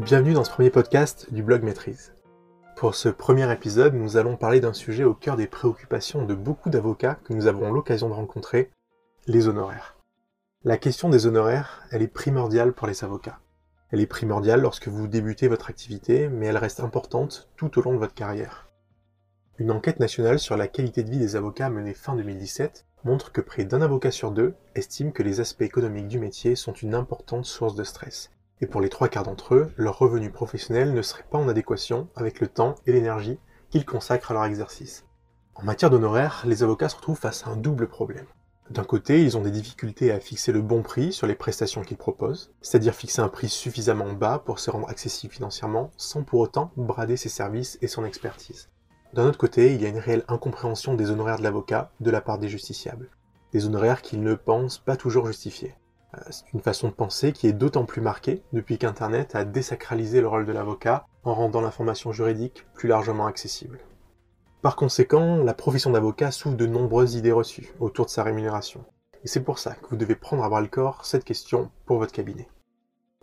Bienvenue dans ce premier podcast du blog Maîtrise. Pour ce premier épisode, nous allons parler d'un sujet au cœur des préoccupations de beaucoup d'avocats que nous avons l'occasion de rencontrer, les honoraires. La question des honoraires, elle est primordiale pour les avocats. Elle est primordiale lorsque vous débutez votre activité, mais elle reste importante tout au long de votre carrière. Une enquête nationale sur la qualité de vie des avocats menée fin 2017 montre que près d'un avocat sur deux estime que les aspects économiques du métier sont une importante source de stress. Et pour les trois quarts d'entre eux, leur revenu professionnel ne serait pas en adéquation avec le temps et l'énergie qu'ils consacrent à leur exercice. En matière d'honoraires, les avocats se retrouvent face à un double problème. D'un côté, ils ont des difficultés à fixer le bon prix sur les prestations qu'ils proposent, c'est-à-dire fixer un prix suffisamment bas pour se rendre accessible financièrement sans pour autant brader ses services et son expertise. D'un autre côté, il y a une réelle incompréhension des honoraires de l'avocat de la part des justiciables, des honoraires qu'ils ne pensent pas toujours justifiés. C'est une façon de penser qui est d'autant plus marquée depuis qu'Internet a désacralisé le rôle de l'avocat en rendant l'information juridique plus largement accessible. Par conséquent, la profession d'avocat souffre de nombreuses idées reçues autour de sa rémunération. Et c'est pour ça que vous devez prendre à bras le corps cette question pour votre cabinet.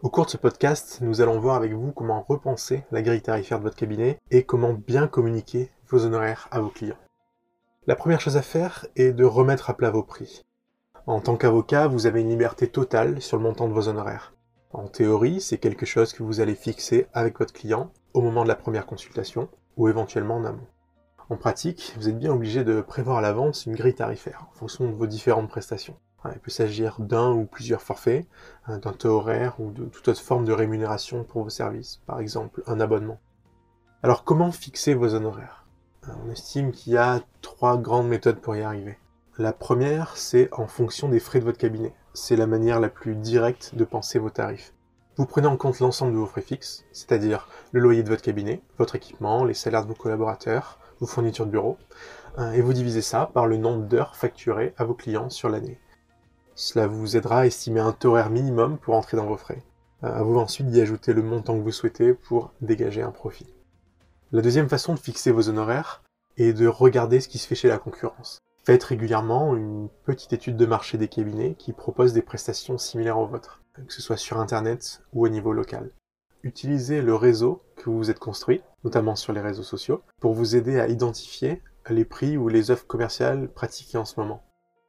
Au cours de ce podcast, nous allons voir avec vous comment repenser la grille tarifaire de votre cabinet et comment bien communiquer vos honoraires à vos clients. La première chose à faire est de remettre à plat vos prix. En tant qu'avocat, vous avez une liberté totale sur le montant de vos honoraires. En théorie, c'est quelque chose que vous allez fixer avec votre client au moment de la première consultation ou éventuellement en amont. En pratique, vous êtes bien obligé de prévoir à l'avance une grille tarifaire en fonction de vos différentes prestations. Il peut s'agir d'un ou plusieurs forfaits, hein, d'un taux horaire ou de toute autre forme de rémunération pour vos services, par exemple un abonnement. Alors comment fixer vos honoraires? On estime qu'il y a trois grandes méthodes pour y arriver. La première, c'est en fonction des frais de votre cabinet. C'est la manière la plus directe de penser vos tarifs. Vous prenez en compte l'ensemble de vos frais fixes, c'est-à-dire le loyer de votre cabinet, votre équipement, les salaires de vos collaborateurs, vos fournitures de bureau, hein, et vous divisez ça par le nombre d'heures facturées à vos clients sur l'année. Cela vous aidera à estimer un taux horaire minimum pour entrer dans vos frais. À vous ensuite d'y ajouter le montant que vous souhaitez pour dégager un profit. La deuxième façon de fixer vos honoraires est de regarder ce qui se fait chez la concurrence. Faites régulièrement une petite étude de marché des cabinets qui proposent des prestations similaires aux vôtres, que ce soit sur Internet ou au niveau local. Utilisez le réseau que vous vous êtes construit, notamment sur les réseaux sociaux, pour vous aider à identifier les prix ou les offres commerciales pratiquées en ce moment.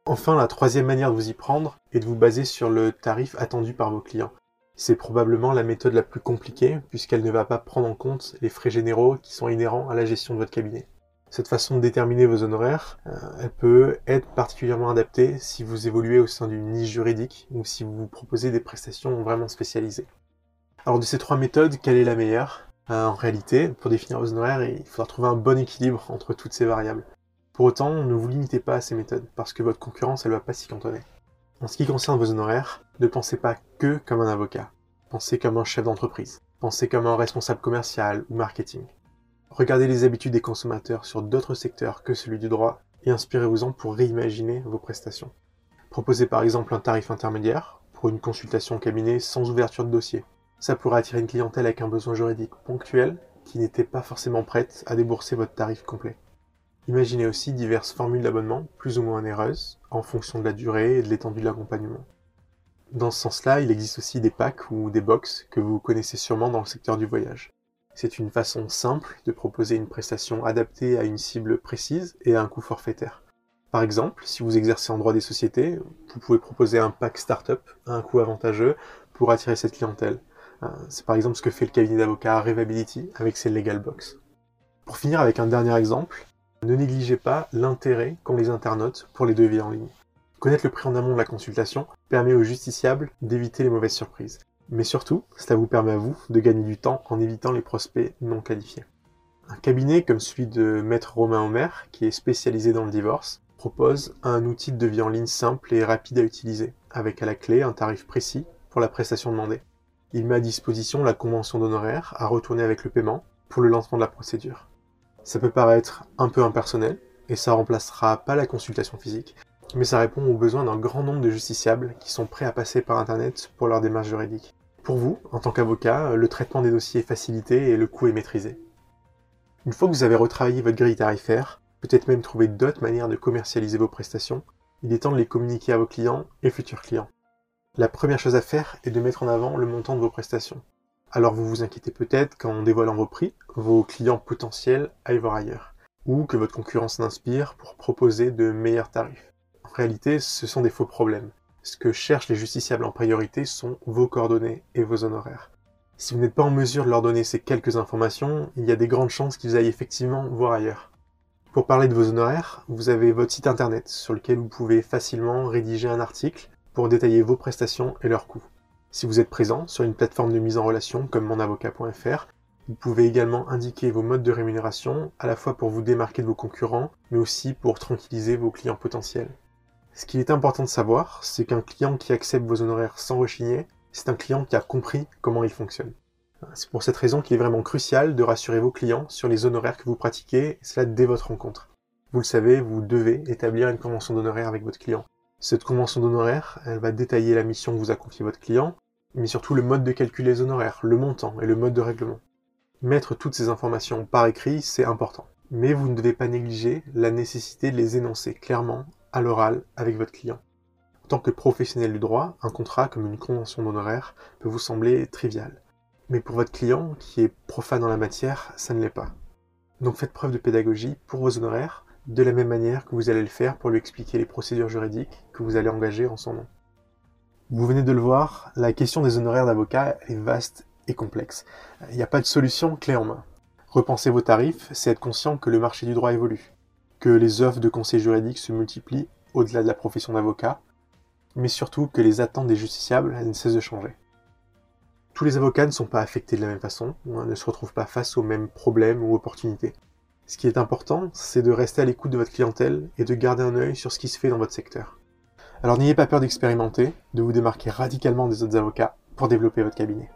Enfin, la troisième manière de vous y prendre est de vous baser sur le tarif attendu par vos clients. C'est probablement la méthode la plus compliquée puisqu'elle ne va pas prendre en compte les frais généraux qui sont inhérents à la gestion de votre cabinet. Cette façon de déterminer vos honoraires, euh, elle peut être particulièrement adaptée si vous évoluez au sein d'une niche juridique ou si vous proposez des prestations vraiment spécialisées. Alors de ces trois méthodes, quelle est la meilleure? Euh, En réalité, pour définir vos honoraires, il faudra trouver un bon équilibre entre toutes ces variables. Pour autant, ne vous limitez pas à ces méthodes, parce que votre concurrence, elle va pas s'y cantonner. En ce qui concerne vos honoraires, ne pensez pas que comme un avocat. Pensez comme un chef d'entreprise. Pensez comme un responsable commercial ou marketing. Regardez les habitudes des consommateurs sur d'autres secteurs que celui du droit et inspirez-vous-en pour réimaginer vos prestations. Proposez par exemple un tarif intermédiaire pour une consultation cabinet sans ouverture de dossier. Ça pourrait attirer une clientèle avec un besoin juridique ponctuel qui n'était pas forcément prête à débourser votre tarif complet. Imaginez aussi diverses formules d'abonnement, plus ou moins onéreuses, en fonction de la durée et de l'étendue de l'accompagnement. Dans ce sens-là, il existe aussi des packs ou des box que vous connaissez sûrement dans le secteur du voyage. C'est une façon simple de proposer une prestation adaptée à une cible précise et à un coût forfaitaire. Par exemple, si vous exercez en droit des sociétés, vous pouvez proposer un pack startup à un coût avantageux pour attirer cette clientèle. Euh, c'est par exemple ce que fait le cabinet d'avocats Revability avec ses Legal Box. Pour finir avec un dernier exemple, ne négligez pas l'intérêt qu'ont les internautes pour les devis en ligne. Connaître le prix en amont de la consultation permet aux justiciables d'éviter les mauvaises surprises. Mais surtout, cela vous permet à vous de gagner du temps en évitant les prospects non qualifiés. Un cabinet comme celui de Maître Romain Omer, qui est spécialisé dans le divorce, propose un outil de devis en ligne simple et rapide à utiliser, avec à la clé un tarif précis pour la prestation demandée. Il met à disposition la convention d'honoraires à retourner avec le paiement pour le lancement de la procédure. Ça peut paraître un peu impersonnel, et ça remplacera pas la consultation physique, mais ça répond aux besoins d'un grand nombre de justiciables qui sont prêts à passer par Internet pour leur démarche juridique. Pour vous, en tant qu'avocat, le traitement des dossiers est facilité et le coût est maîtrisé. Une fois que vous avez retravaillé votre grille tarifaire, peut-être même trouvé d'autres manières de commercialiser vos prestations, il est temps de les communiquer à vos clients et futurs clients. La première chose à faire est de mettre en avant le montant de vos prestations. Alors vous vous inquiétez peut-être qu'en dévoilant vos prix, vos clients potentiels aillent voir ailleurs, ou que votre concurrence n'inspire pour proposer de meilleurs tarifs. En réalité, ce sont des faux problèmes. Ce que cherchent les justiciables en priorité sont vos coordonnées et vos honoraires. Si vous n'êtes pas en mesure de leur donner ces quelques informations, il y a des grandes chances qu'ils aillent effectivement voir ailleurs. Pour parler de vos honoraires, vous avez votre site internet sur lequel vous pouvez facilement rédiger un article pour détailler vos prestations et leurs coûts. Si vous êtes présent sur une plateforme de mise en relation comme monavocat.fr, vous pouvez également indiquer vos modes de rémunération, à la fois pour vous démarquer de vos concurrents, mais aussi pour tranquilliser vos clients potentiels. Ce qu'il est important de savoir, c'est qu'un client qui accepte vos honoraires sans rechigner, c'est un client qui a compris comment ils fonctionnent. C'est pour cette raison qu'il est vraiment crucial de rassurer vos clients sur les honoraires que vous pratiquez, et cela dès votre rencontre. Vous le savez, vous devez établir une convention d'honoraires avec votre client. Cette convention d'honoraires, elle va détailler la mission que vous a confiée votre client, mais surtout le mode de calcul des honoraires, le montant et le mode de règlement. Mettre toutes ces informations par écrit, c'est important. Mais vous ne devez pas négliger la nécessité de les énoncer clairement à l'oral avec votre client. En tant que professionnel du droit, un contrat comme une convention d'honoraires peut vous sembler trivial. Mais pour votre client, qui est profane dans la matière, ça ne l'est pas. Donc faites preuve de pédagogie pour vos honoraires, de la même manière que vous allez le faire pour lui expliquer les procédures juridiques que vous allez engager en son nom. Vous venez de le voir, la question des honoraires d'avocat est vaste et complexe. Il n'y a pas de solution clé en main. Repenser vos tarifs, c'est être conscient que le marché du droit évolue, que les offres de conseils juridiques se multiplient au-delà de la profession d'avocat, mais surtout que les attentes des justiciables ne cessent de changer. Tous les avocats ne sont pas affectés de la même façon, ne se retrouvent pas face aux mêmes problèmes ou opportunités. Ce qui est important, c'est de rester à l'écoute de votre clientèle et de garder un œil sur ce qui se fait dans votre secteur. Alors n'ayez pas peur d'expérimenter, de vous démarquer radicalement des autres avocats pour développer votre cabinet.